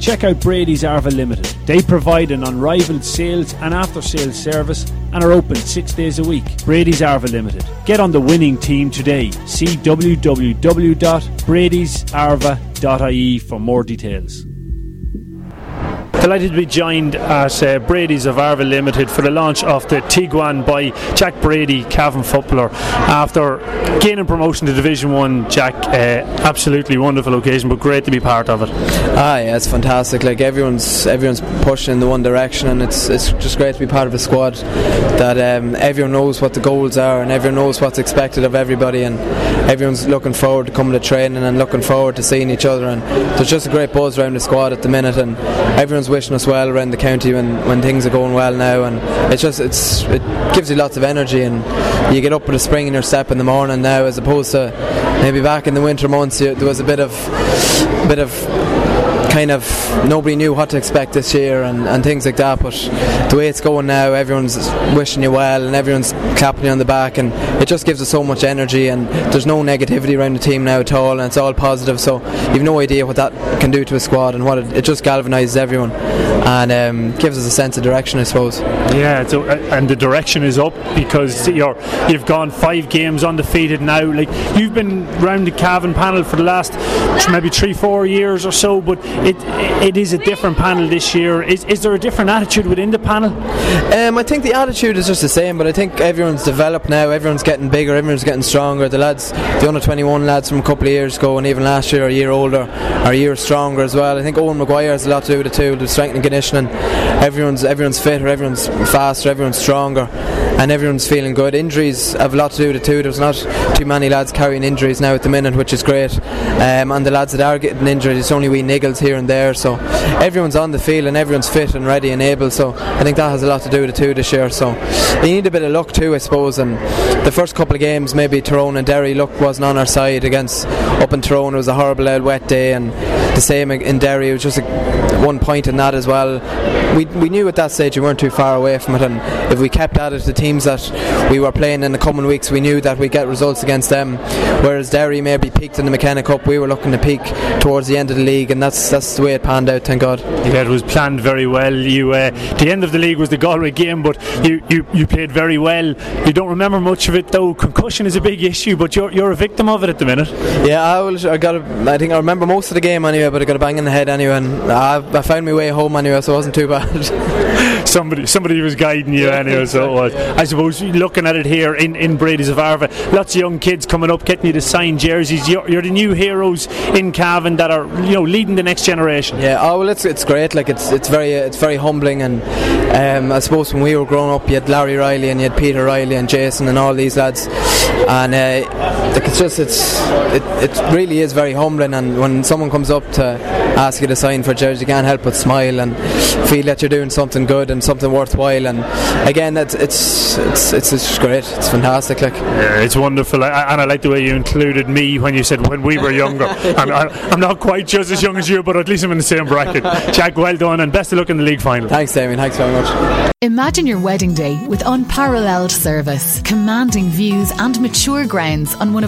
check out Brady's Arva Limited. They provide an unrivaled sales and after sales service and are open six days a week. Brady's Arva Limited. Get on the winning team today. See www.bradysarva.ie for more details. Delighted to be joined at uh, Brady's of Arva Limited for the launch of the Tiguan by Jack Brady, Cavan footballer. After gaining promotion to Division 1, Jack, uh, absolutely wonderful occasion, but great to be part of it. Ah, yeah, it's fantastic. Like everyone's everyone's pushing in the one direction, and it's it's just great to be part of a squad that um, everyone knows what the goals are, and everyone knows what's expected of everybody, and everyone's looking forward to coming to training and looking forward to seeing each other. And there's just a great buzz around the squad at the minute, and everyone's wishing us well around the county when, when things are going well now. And it's just it's it gives you lots of energy, and you get up with a spring in your step in the morning now, as opposed to maybe back in the winter months. You, there was a bit of bit of kind of nobody knew what to expect this year and, and things like that. But the way it's going now, everyone's wishing you well and everyone's clapping you on the back, and it just gives us so much energy. And there's no negativity around the team now at all, and it's all positive. So you've no idea what that can do to a squad and what it, it just galvanises everyone and um, gives us a sense of direction, I suppose. Yeah, so, and the direction is up because you're you've gone five games undefeated now. Like you've been round the Cavan panel for the last maybe three, four years or so, but it it is a different panel this year. Is, is there a different attitude within the panel? Um, I think the attitude is just the same, but I think everyone's developed now. Everyone's getting bigger. Everyone's getting stronger. The lads, the under twenty one lads from a couple of years ago, and even last year, are a year older, are a year stronger as well. I think Owen McGuire has a lot to do with it too, the strength and conditioning. Everyone's everyone's fitter, everyone's faster, everyone's stronger, and everyone's feeling good. Injuries have a lot to do with it too. There's not too many lads carrying injuries now at the minute, which is great. Um, and the lads that are getting injured, it's only wee niggles here and there. So everyone's on the field and everyone's fit and ready and able. So I think that has a lot to do with it too this year. So you need a bit of luck too, I suppose. And the first couple of games, maybe Tyrone and Derry, luck wasn't on our side against up in Tyrone. It was a horrible wet day, and the same in Derry. It was just a, one point in that as well. We, we knew at that stage we weren't too far away from it, and if we kept at it, the teams that we were playing in the coming weeks, we knew that we'd get results against them. Whereas Derry maybe peaked in the McKenna Cup, we were looking to peak towards the end of the league, and that's that's the way it panned out. Thank God. Yeah, it was planned very well. You, uh, the end of the league was the Galway game, but you, you, you played very well. You don't remember much of it though. Concussion is a big issue, but you're, you're a victim of it at the minute. Yeah, I, will, I got. A, I think I remember most of the game anyway, but I got a bang in the head anyway, and I, I found my way home anyway, so it wasn't too bad. somebody somebody was guiding you anyway, so it was. I suppose looking at it here in, in Brady's of Arva, lots of young kids coming up, getting you to sign jerseys. You're, you're the new heroes in Cavan that are you know leading the next generation. Yeah, oh well, it's it's great. Like it's it's very it's very humbling, and um, I suppose when we were growing up, you had Larry Reilly and you had Peter Reilly and Jason and all these lads, and uh, like it's just it's it, it really is very humbling. And when someone comes up to ask you to sign for jersey, you can't help but smile and feel that you're doing something good and something worthwhile. And again, it's it's it's it's, it's great. It's fantastic. Like yeah, it's wonderful, I, and I like the way you included me when you said when we were younger. I'm, I'm not quite just as young as you, but at least I'm in the same bracket. Jack, well done, and best of luck in the league final. Thanks, Damien. Thanks very much. Imagine your wedding day with unparalleled service, commanding views, and mature grounds on one of